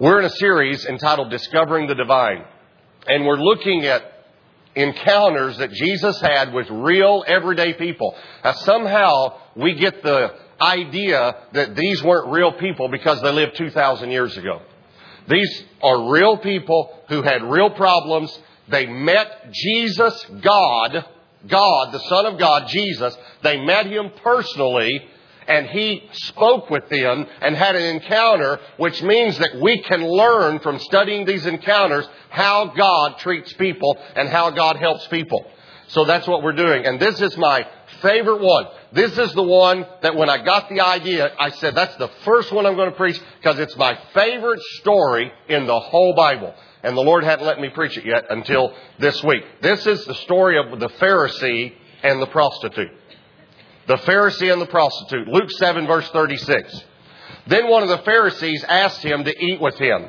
We're in a series entitled Discovering the Divine, and we're looking at encounters that Jesus had with real everyday people. Now, somehow we get the idea that these weren't real people because they lived 2,000 years ago. These are real people who had real problems. They met Jesus, God, God, the Son of God, Jesus. They met Him personally and he spoke with them and had an encounter, which means that we can learn from studying these encounters how God treats people and how God helps people. So that's what we're doing. And this is my favorite one. This is the one that when I got the idea, I said, that's the first one I'm going to preach because it's my favorite story in the whole Bible. And the Lord hadn't let me preach it yet until this week. This is the story of the Pharisee and the prostitute the Pharisee and the prostitute. Luke 7 verse 36. Then one of the Pharisees asked him to eat with him.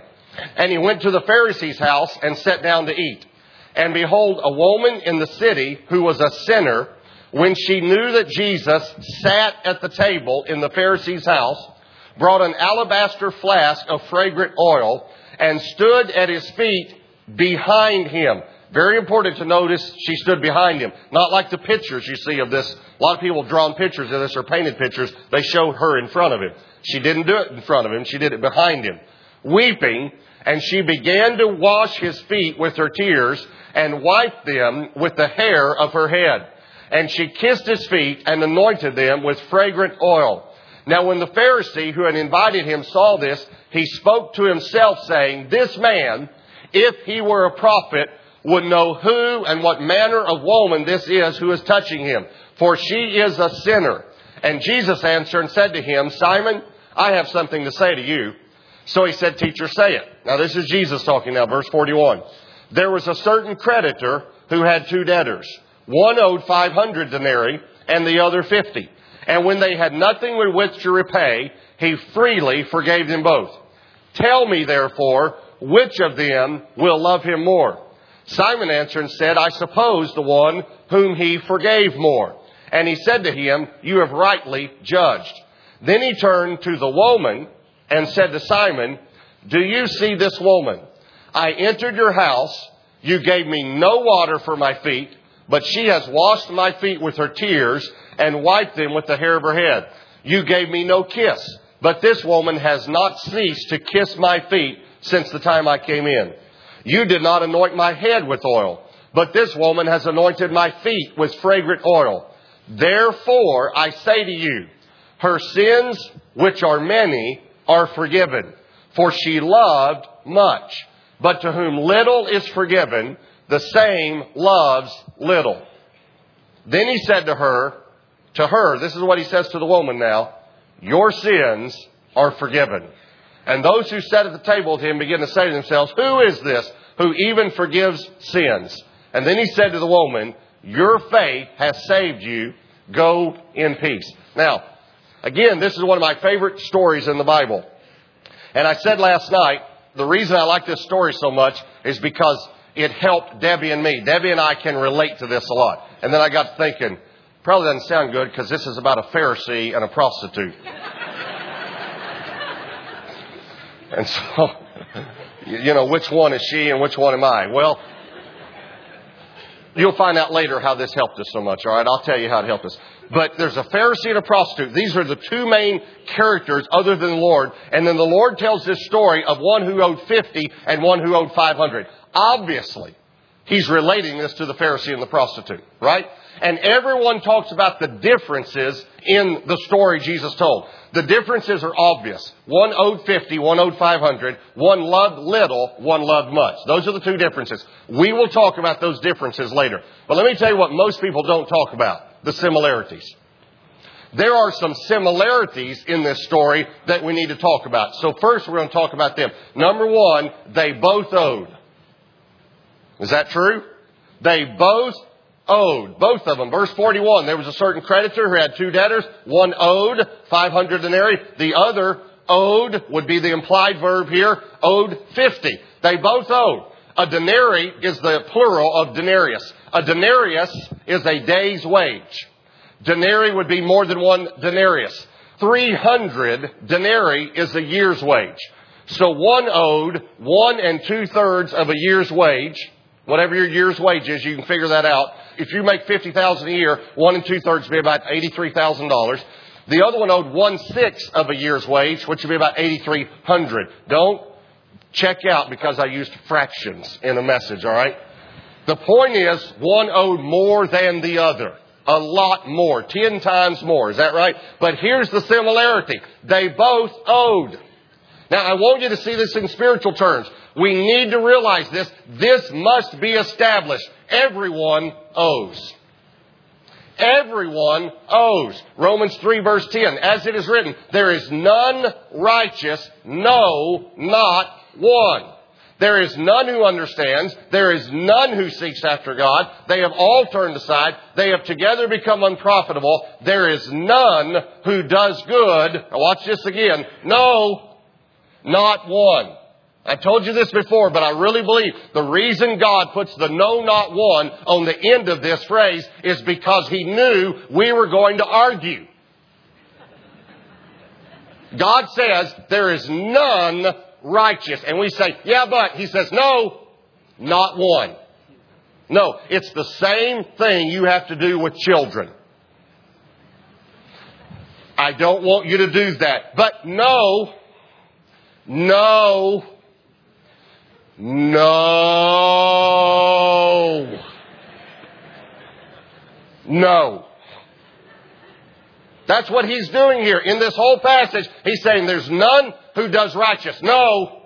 And he went to the Pharisee's house and sat down to eat. And behold, a woman in the city who was a sinner, when she knew that Jesus sat at the table in the Pharisee's house, brought an alabaster flask of fragrant oil and stood at his feet behind him. Very important to notice she stood behind him. Not like the pictures you see of this. A lot of people have drawn pictures of this or painted pictures. They show her in front of him. She didn't do it in front of him. She did it behind him. Weeping, and she began to wash his feet with her tears and wiped them with the hair of her head. And she kissed his feet and anointed them with fragrant oil. Now when the Pharisee who had invited him saw this, he spoke to himself saying, This man, if he were a prophet, would know who and what manner of woman this is who is touching him, for she is a sinner. And Jesus answered and said to him, Simon, I have something to say to you. So he said, Teacher, say it. Now this is Jesus talking now, verse 41. There was a certain creditor who had two debtors. One owed 500 denarii and the other 50. And when they had nothing with which to repay, he freely forgave them both. Tell me, therefore, which of them will love him more? Simon answered and said, I suppose the one whom he forgave more. And he said to him, You have rightly judged. Then he turned to the woman and said to Simon, Do you see this woman? I entered your house. You gave me no water for my feet, but she has washed my feet with her tears and wiped them with the hair of her head. You gave me no kiss, but this woman has not ceased to kiss my feet since the time I came in. You did not anoint my head with oil, but this woman has anointed my feet with fragrant oil. Therefore, I say to you, her sins, which are many, are forgiven, for she loved much. But to whom little is forgiven, the same loves little. Then he said to her, to her, this is what he says to the woman now, your sins are forgiven. And those who sat at the table with him began to say to themselves, Who is this who even forgives sins? And then he said to the woman, Your faith has saved you. Go in peace. Now, again, this is one of my favorite stories in the Bible. And I said last night, the reason I like this story so much is because it helped Debbie and me. Debbie and I can relate to this a lot. And then I got thinking, probably doesn't sound good because this is about a Pharisee and a prostitute. And so, you know, which one is she and which one am I? Well, you'll find out later how this helped us so much, all right? I'll tell you how it helped us. But there's a Pharisee and a prostitute. These are the two main characters other than the Lord. And then the Lord tells this story of one who owed 50 and one who owed 500. Obviously, he's relating this to the Pharisee and the prostitute, right? And everyone talks about the differences in the story Jesus told. The differences are obvious. One owed 50, one owed 500. One loved little, one loved much. Those are the two differences. We will talk about those differences later. But let me tell you what most people don't talk about. The similarities. There are some similarities in this story that we need to talk about. So first we're going to talk about them. Number one, they both owed. Is that true? They both owed. Both of them. Verse 41, there was a certain creditor who had two debtors. One owed 500 denarii. The other owed, would be the implied verb here, owed 50. They both owed. A denarii is the plural of denarius. A denarius is a day's wage. Denarii would be more than one denarius. 300 denarii is a year's wage. So one owed one and two thirds of a year's wage. Whatever your year's wage is, you can figure that out. If you make fifty thousand a year, one and two thirds would be about eighty-three thousand dollars. The other one owed one sixth of a year's wage, which would be about eighty-three hundred. Don't check out because I used fractions in a message. All right. The point is, one owed more than the other. A lot more. Ten times more. Is that right? But here's the similarity. They both owed. Now, I want you to see this in spiritual terms. We need to realize this. This must be established. Everyone owes. Everyone owes. Romans 3 verse 10. As it is written, there is none righteous, no, not one. There is none who understands. There is none who seeks after God. They have all turned aside. They have together become unprofitable. There is none who does good. Watch this again. No, not one. I told you this before, but I really believe the reason God puts the no, not one on the end of this phrase is because He knew we were going to argue. God says there is none righteous. And we say, yeah, but. He says, no, not one. No, it's the same thing you have to do with children. I don't want you to do that. But no, no, no, no. That's what he's doing here in this whole passage. He's saying there's none who does righteous. No,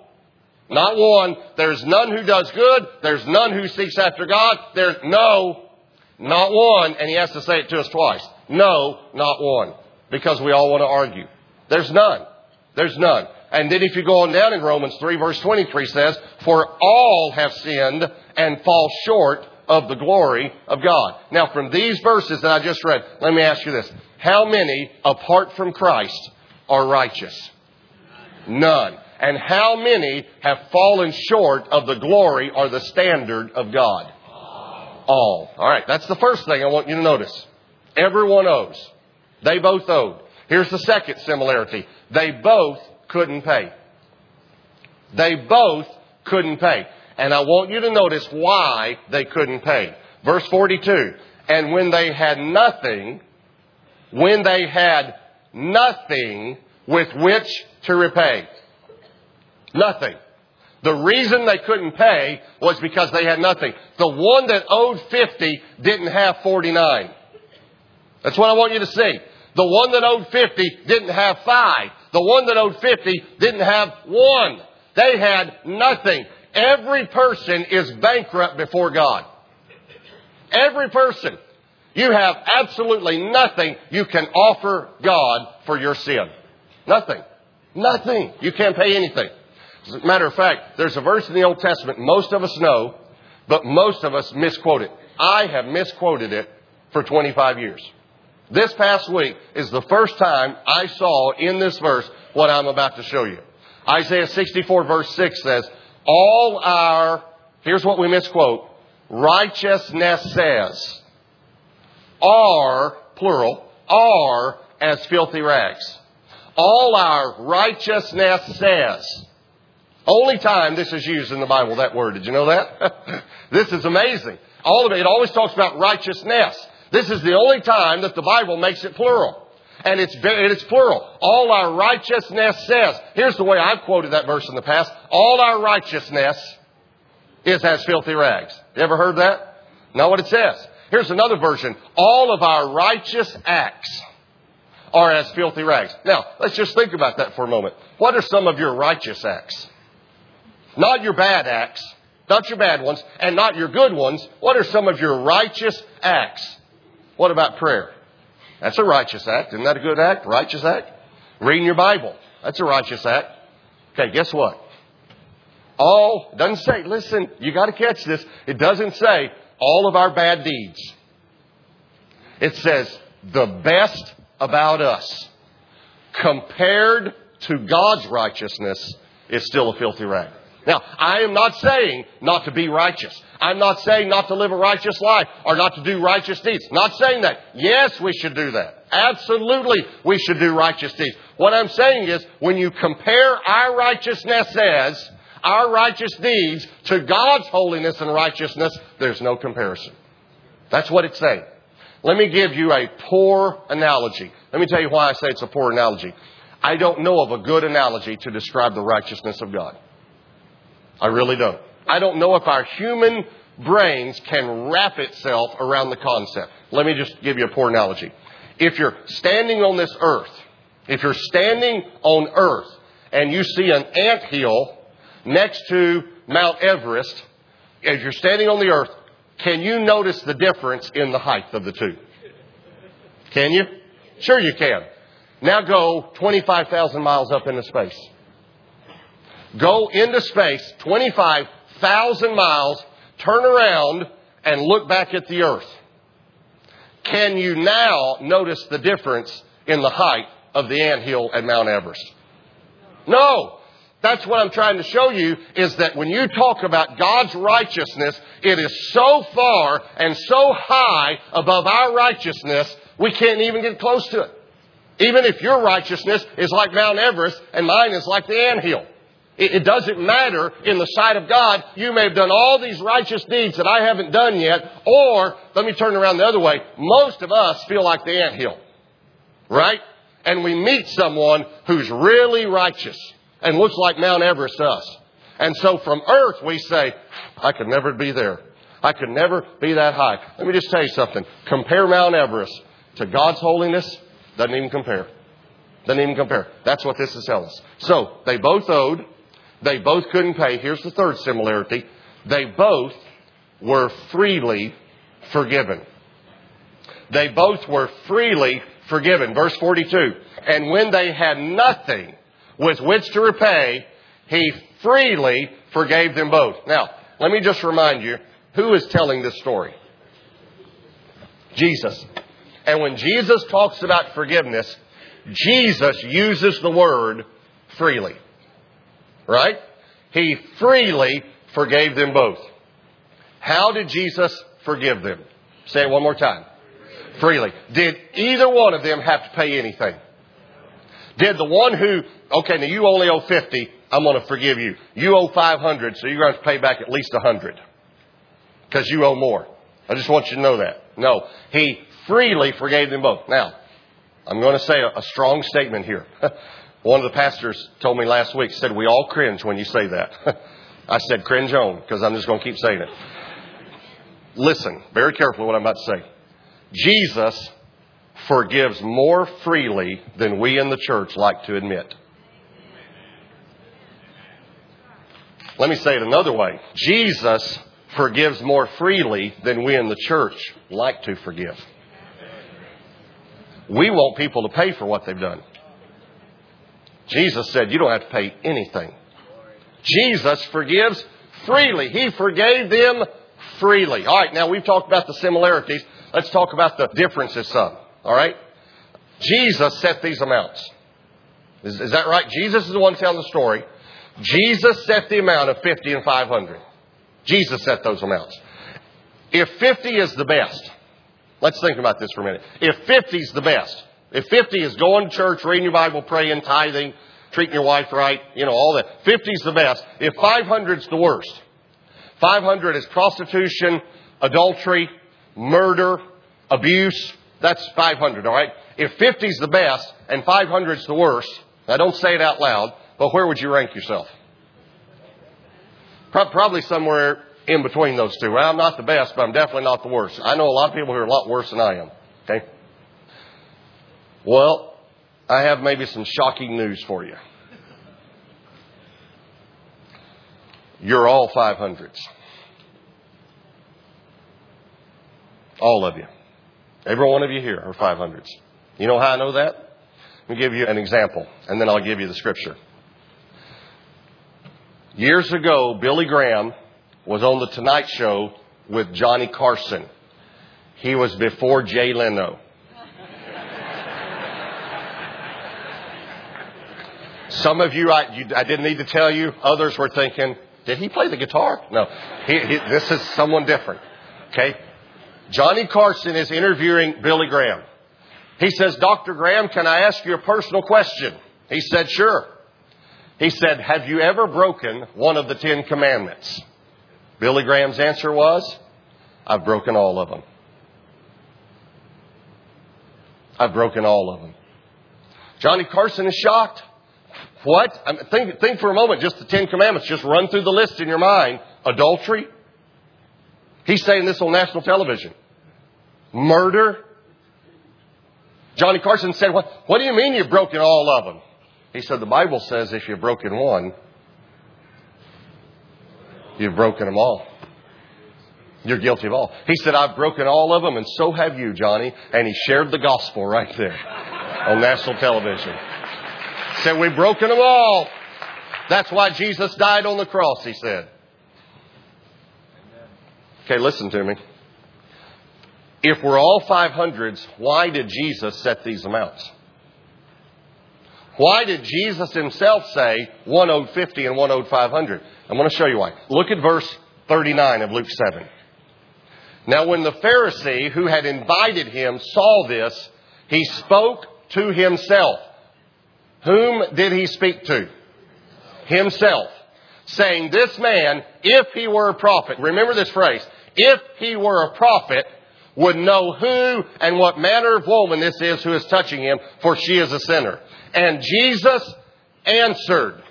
not one. There's none who does good. There's none who seeks after God. There's no, not one. And he has to say it to us twice. No, not one. Because we all want to argue. There's none. There's none. And then if you go on down in Romans 3 verse 23 says, For all have sinned and fall short of the glory of God. Now from these verses that I just read, let me ask you this. How many apart from Christ are righteous? None. And how many have fallen short of the glory or the standard of God? All. All right. That's the first thing I want you to notice. Everyone owes. They both owed. Here's the second similarity. They both couldn't pay. They both couldn't pay. And I want you to notice why they couldn't pay. Verse 42. And when they had nothing, when they had nothing with which to repay. Nothing. The reason they couldn't pay was because they had nothing. The one that owed 50 didn't have 49. That's what I want you to see. The one that owed 50 didn't have five. The one that owed 50 didn't have one. They had nothing. Every person is bankrupt before God. Every person. You have absolutely nothing you can offer God for your sin. Nothing. Nothing. You can't pay anything. As a matter of fact, there's a verse in the Old Testament most of us know, but most of us misquote it. I have misquoted it for 25 years. This past week is the first time I saw in this verse what I'm about to show you. Isaiah 64 verse 6 says, all our, here's what we misquote, righteousness says, are, plural, are as filthy rags. All our righteousness says. Only time this is used in the Bible, that word. Did you know that? this is amazing. All of it, it always talks about righteousness. This is the only time that the Bible makes it plural. And it's, it's plural. All our righteousness says. Here's the way I've quoted that verse in the past. All our righteousness is as filthy rags. You ever heard that? Know what it says. Here's another version. All of our righteous acts are as filthy rags. Now, let's just think about that for a moment. What are some of your righteous acts? Not your bad acts, not your bad ones, and not your good ones. What are some of your righteous acts? What about prayer? That's a righteous act. Isn't that a good act? Righteous act? Reading your Bible. That's a righteous act. Okay, guess what? All, doesn't say, listen, you gotta catch this. It doesn't say all of our bad deeds. It says the best about us compared to God's righteousness is still a filthy rag. Now, I am not saying not to be righteous. I'm not saying not to live a righteous life or not to do righteous deeds. Not saying that. Yes, we should do that. Absolutely, we should do righteous deeds. What I'm saying is, when you compare our righteousness as our righteous deeds to God's holiness and righteousness, there's no comparison. That's what it's saying. Let me give you a poor analogy. Let me tell you why I say it's a poor analogy. I don't know of a good analogy to describe the righteousness of God. I really don't. I don't know if our human brains can wrap itself around the concept. Let me just give you a poor analogy. If you're standing on this earth, if you're standing on earth and you see an ant hill next to Mount Everest, as you're standing on the earth, can you notice the difference in the height of the two? Can you? Sure you can. Now go 25,000 miles up into space. Go into space 25,000 miles, turn around, and look back at the earth. Can you now notice the difference in the height of the ant hill at Mount Everest? No. That's what I'm trying to show you is that when you talk about God's righteousness, it is so far and so high above our righteousness, we can't even get close to it. Even if your righteousness is like Mount Everest and mine is like the ant hill. It, doesn't matter in the sight of God. You may have done all these righteous deeds that I haven't done yet, or let me turn around the other way. Most of us feel like the ant hill, right? And we meet someone who's really righteous and looks like Mount Everest to us. And so from earth we say, I could never be there. I could never be that high. Let me just tell you something. Compare Mount Everest to God's holiness, doesn't even compare. Doesn't even compare. That's what this is telling us. So they both owed. They both couldn't pay. Here's the third similarity. They both were freely forgiven. They both were freely forgiven. Verse 42. And when they had nothing with which to repay, he freely forgave them both. Now, let me just remind you, who is telling this story? Jesus. And when Jesus talks about forgiveness, Jesus uses the word freely. Right? He freely forgave them both. How did Jesus forgive them? Say it one more time. Freely. Did either one of them have to pay anything? Did the one who, okay, now you only owe 50, I'm going to forgive you. You owe 500, so you're going to pay back at least 100 because you owe more. I just want you to know that. No, he freely forgave them both. Now, I'm going to say a, a strong statement here. One of the pastors told me last week, said, we all cringe when you say that. I said, cringe on, because I'm just going to keep saying it. Listen very carefully what I'm about to say. Jesus forgives more freely than we in the church like to admit. Let me say it another way. Jesus forgives more freely than we in the church like to forgive. We want people to pay for what they've done. Jesus said, You don't have to pay anything. Jesus forgives freely. He forgave them freely. All right, now we've talked about the similarities. Let's talk about the differences some. All right? Jesus set these amounts. Is, is that right? Jesus is the one telling the story. Jesus set the amount of 50 and 500. Jesus set those amounts. If 50 is the best, let's think about this for a minute. If 50 is the best, if 50 is going to church, reading your Bible, praying, tithing, treating your wife right, you know, all that. 50 is the best. If 500 is the worst, 500 is prostitution, adultery, murder, abuse. That's 500, all right? If 50 is the best and 500 is the worst, now don't say it out loud, but where would you rank yourself? Probably somewhere in between those two. Well, I'm not the best, but I'm definitely not the worst. I know a lot of people who are a lot worse than I am. Okay? Well, I have maybe some shocking news for you. You're all 500s. All of you. Every one of you here are 500s. You know how I know that? Let me give you an example, and then I'll give you the scripture. Years ago, Billy Graham was on the Tonight Show with Johnny Carson. He was before Jay Leno. Some of you I, you, I didn't need to tell you. Others were thinking, did he play the guitar? No. He, he, this is someone different. Okay? Johnny Carson is interviewing Billy Graham. He says, Dr. Graham, can I ask you a personal question? He said, Sure. He said, Have you ever broken one of the Ten Commandments? Billy Graham's answer was, I've broken all of them. I've broken all of them. Johnny Carson is shocked. What? I mean, think, think for a moment, just the Ten Commandments. Just run through the list in your mind. Adultery. He's saying this on national television. Murder. Johnny Carson said, what, what do you mean you've broken all of them? He said, the Bible says if you've broken one, you've broken them all. You're guilty of all. He said, I've broken all of them, and so have you, Johnny. And he shared the gospel right there on national television. Said, We've broken them all. That's why Jesus died on the cross, he said. Okay, listen to me. If we're all 500s, why did Jesus set these amounts? Why did Jesus himself say one owed 50 and one owed 500? I'm going to show you why. Look at verse 39 of Luke 7. Now, when the Pharisee who had invited him saw this, he spoke to himself. Whom did he speak to? Himself. Saying, This man, if he were a prophet, remember this phrase, if he were a prophet, would know who and what manner of woman this is who is touching him, for she is a sinner. And Jesus answered.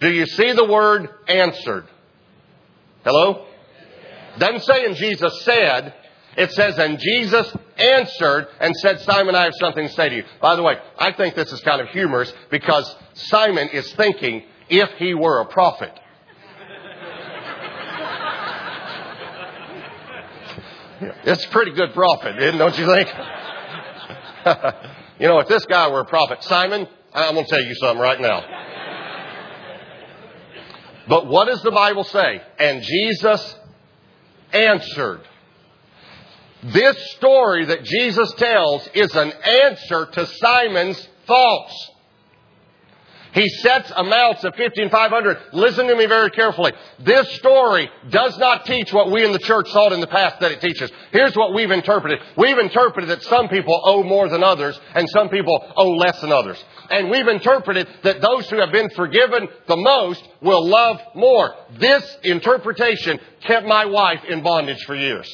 Do you see the word answered? Hello? Doesn't say and Jesus said. It says, and Jesus answered and said, Simon, I have something to say to you. By the way, I think this is kind of humorous because Simon is thinking if he were a prophet. It's a pretty good prophet, don't you think? you know, if this guy were a prophet, Simon, I'm going to tell you something right now. But what does the Bible say? And Jesus answered. This story that Jesus tells is an answer to Simon's thoughts. He sets amounts of 50 and 500. Listen to me very carefully. This story does not teach what we in the church thought in the past that it teaches. Here's what we've interpreted. We've interpreted that some people owe more than others and some people owe less than others. And we've interpreted that those who have been forgiven the most will love more. This interpretation kept my wife in bondage for years.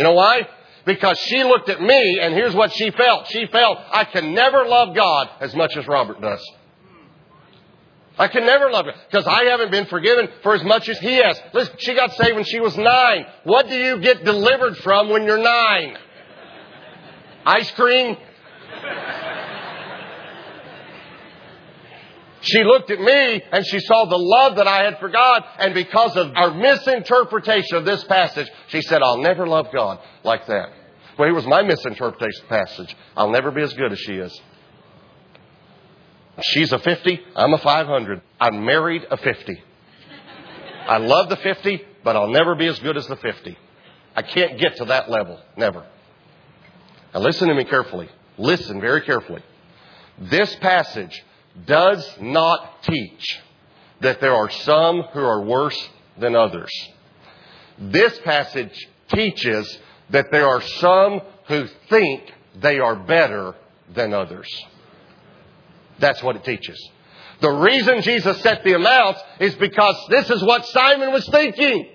You know why? Because she looked at me and here's what she felt. She felt, I can never love God as much as Robert does. I can never love him because I haven't been forgiven for as much as he has. Listen, she got saved when she was nine. What do you get delivered from when you're nine? Ice cream? She looked at me and she saw the love that I had for God. And because of our misinterpretation of this passage, she said, I'll never love God like that. Well, here was my misinterpretation of the passage. I'll never be as good as she is. She's a 50. I'm a 500. I'm married a 50. I love the 50, but I'll never be as good as the 50. I can't get to that level. Never. Now listen to me carefully. Listen very carefully. This passage does not teach that there are some who are worse than others. This passage teaches that there are some who think they are better than others. That's what it teaches. The reason Jesus set the amounts is because this is what Simon was thinking.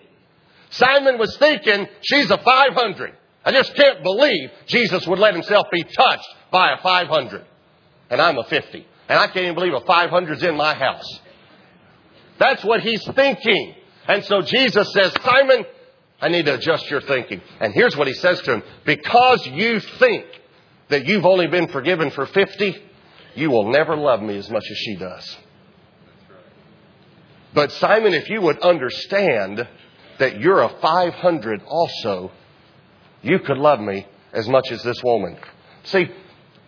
Simon was thinking, she's a 500. I just can't believe Jesus would let himself be touched by a 500. And I'm a 50. And I can't even believe a 500's in my house. That's what he's thinking. And so Jesus says, Simon, I need to adjust your thinking. And here's what he says to him. Because you think that you've only been forgiven for 50, you will never love me as much as she does. But Simon, if you would understand that you're a 500 also, you could love me as much as this woman. See,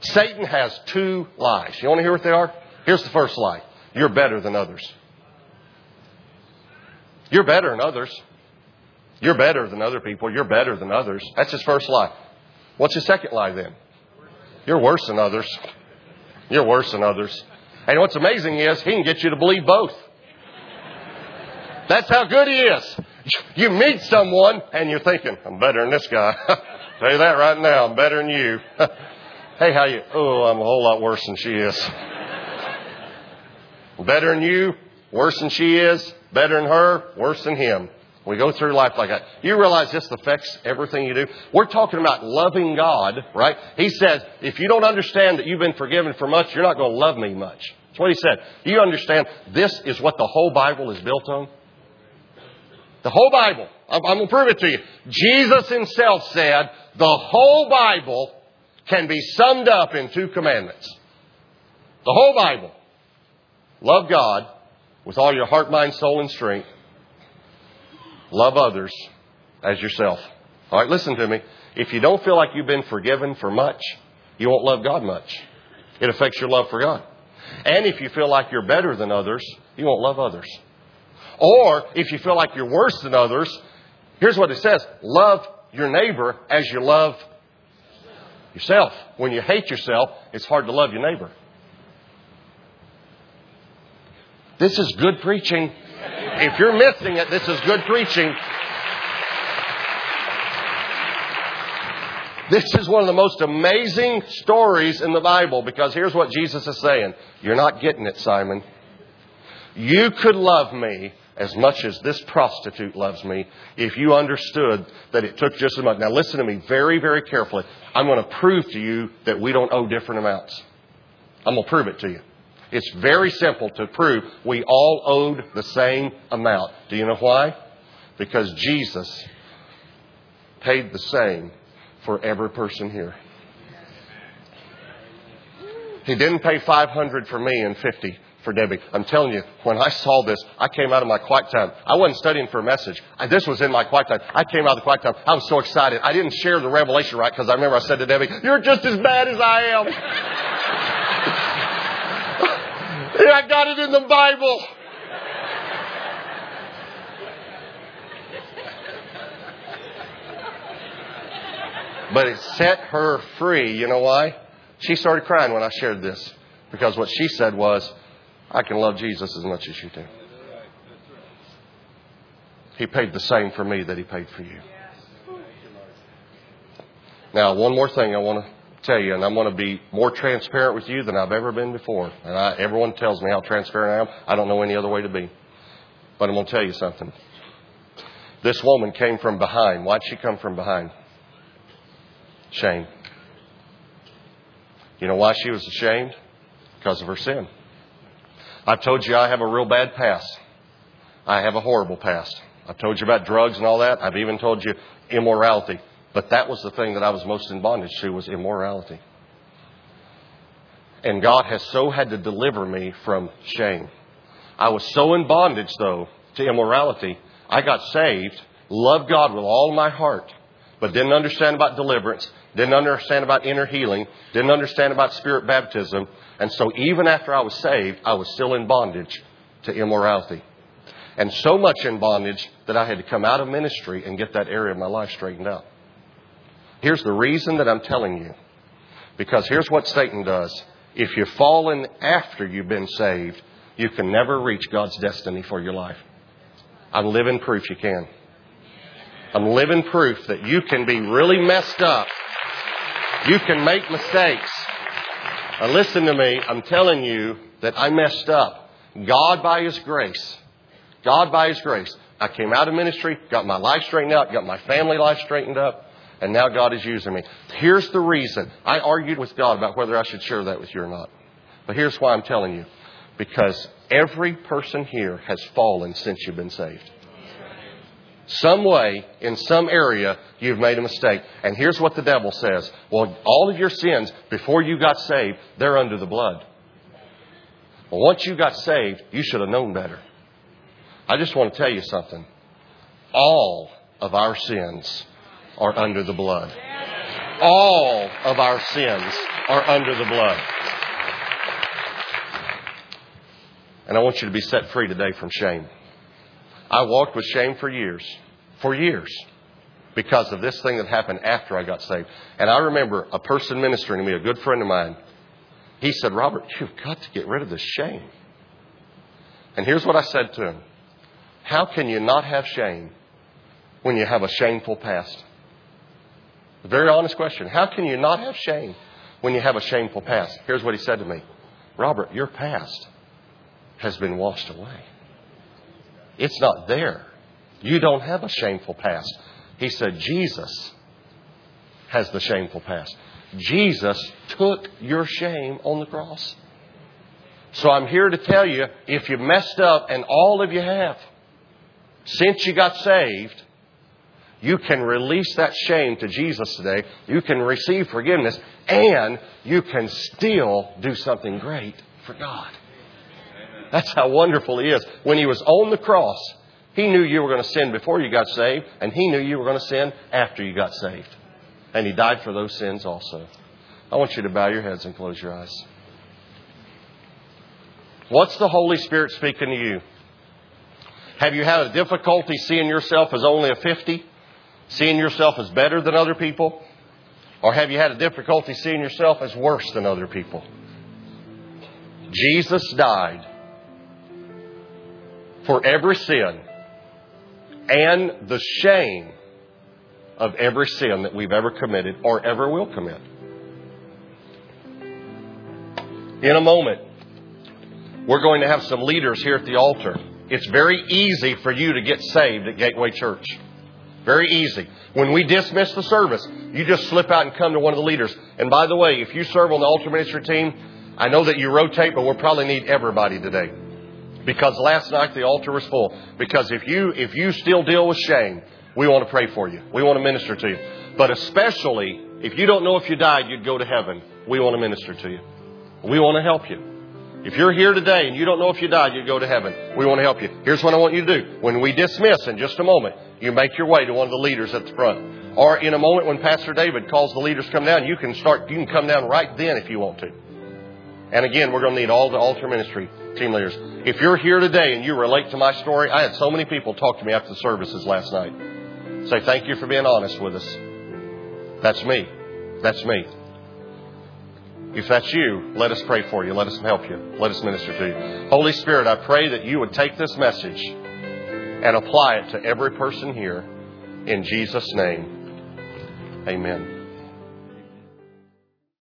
Satan has two lies. You want to hear what they are? Here's the first lie. You're better than others. You're better than others. You're better than other people. You're better than others. That's his first lie. What's his second lie then? You're worse than others. You're worse than others. And what's amazing is he can get you to believe both. That's how good he is. You meet someone and you're thinking, I'm better than this guy. Tell you that right now, I'm better than you. Hey, how you? Oh, I'm a whole lot worse than she is. Better than you, worse than she is. Better than her, worse than him. We go through life like that. You realize this affects everything you do? We're talking about loving God, right? He says, if you don't understand that you've been forgiven for much, you're not going to love me much. That's what he said. Do you understand? This is what the whole Bible is built on. The whole Bible. I'm, I'm going to prove it to you. Jesus himself said the whole Bible can be summed up in two commandments. The whole Bible. Love God with all your heart, mind, soul, and strength. Love others as yourself. All right, listen to me. If you don't feel like you've been forgiven for much, you won't love God much. It affects your love for God. And if you feel like you're better than others, you won't love others. Or if you feel like you're worse than others, here's what it says love your neighbor as you love yourself. When you hate yourself, it's hard to love your neighbor. This is good preaching. If you're missing it, this is good preaching. This is one of the most amazing stories in the Bible because here's what Jesus is saying. You're not getting it, Simon. You could love me as much as this prostitute loves me if you understood that it took just as much. Now, listen to me very, very carefully. I'm going to prove to you that we don't owe different amounts. I'm going to prove it to you. It's very simple to prove we all owed the same amount. Do you know why? Because Jesus paid the same for every person here. He didn't pay 500 for me and 50 for Debbie. I'm telling you, when I saw this, I came out of my quiet time. I wasn't studying for a message. I, this was in my quiet time. I came out of the quiet time. I was so excited. I didn't share the revelation right because I remember I said to Debbie, You're just as bad as I am. I got it in the Bible. But it set her free. You know why? She started crying when I shared this. Because what she said was, I can love Jesus as much as you do. He paid the same for me that he paid for you. Now, one more thing I want to tell you, and I'm going to be more transparent with you than I've ever been before. And I, everyone tells me how transparent I am. I don't know any other way to be. But I'm going to tell you something. This woman came from behind. Why'd she come from behind? Shame. You know why she was ashamed? Because of her sin. I've told you I have a real bad past. I have a horrible past. I've told you about drugs and all that. I've even told you immorality. But that was the thing that I was most in bondage to was immorality. And God has so had to deliver me from shame. I was so in bondage though to immorality. I got saved, loved God with all my heart, but didn't understand about deliverance, didn't understand about inner healing, didn't understand about spirit baptism. And so even after I was saved, I was still in bondage to immorality. And so much in bondage that I had to come out of ministry and get that area of my life straightened out. Here's the reason that I'm telling you. Because here's what Satan does. If you're fallen after you've been saved, you can never reach God's destiny for your life. I'm living proof you can. I'm living proof that you can be really messed up. You can make mistakes. Now listen to me. I'm telling you that I messed up. God by His grace. God by His grace. I came out of ministry, got my life straightened out, got my family life straightened up and now God is using me. Here's the reason. I argued with God about whether I should share that with you or not. But here's why I'm telling you. Because every person here has fallen since you've been saved. Some way, in some area, you've made a mistake. And here's what the devil says. Well, all of your sins before you got saved, they're under the blood. Well, once you got saved, you should have known better. I just want to tell you something. All of our sins are under the blood. All of our sins are under the blood. And I want you to be set free today from shame. I walked with shame for years, for years, because of this thing that happened after I got saved. And I remember a person ministering to me, a good friend of mine. He said, Robert, you've got to get rid of this shame. And here's what I said to him How can you not have shame when you have a shameful past? A very honest question. How can you not have shame when you have a shameful past? Here's what he said to me Robert, your past has been washed away. It's not there. You don't have a shameful past. He said, Jesus has the shameful past. Jesus took your shame on the cross. So I'm here to tell you if you messed up, and all of you have, since you got saved, you can release that shame to Jesus today. You can receive forgiveness, and you can still do something great for God. That's how wonderful He is. When He was on the cross, He knew you were going to sin before you got saved, and He knew you were going to sin after you got saved. And He died for those sins also. I want you to bow your heads and close your eyes. What's the Holy Spirit speaking to you? Have you had a difficulty seeing yourself as only a 50? Seeing yourself as better than other people? Or have you had a difficulty seeing yourself as worse than other people? Jesus died for every sin and the shame of every sin that we've ever committed or ever will commit. In a moment, we're going to have some leaders here at the altar. It's very easy for you to get saved at Gateway Church. Very easy. When we dismiss the service, you just slip out and come to one of the leaders. And by the way, if you serve on the altar ministry team, I know that you rotate, but we'll probably need everybody today. Because last night the altar was full. Because if you if you still deal with shame, we want to pray for you. We want to minister to you. But especially if you don't know if you died, you'd go to heaven. We want to minister to you. We want to help you. If you're here today and you don't know if you died, you'd go to heaven. We want to help you. Here's what I want you to do. When we dismiss in just a moment, you make your way to one of the leaders at the front. Or in a moment when Pastor David calls the leaders come down, you can start, you can come down right then if you want to. And again, we're going to need all the altar ministry team leaders. If you're here today and you relate to my story, I had so many people talk to me after the services last night. Say, thank you for being honest with us. That's me. That's me. If that's you, let us pray for you. Let us help you. Let us minister to you. Holy Spirit, I pray that you would take this message and apply it to every person here. In Jesus' name, amen.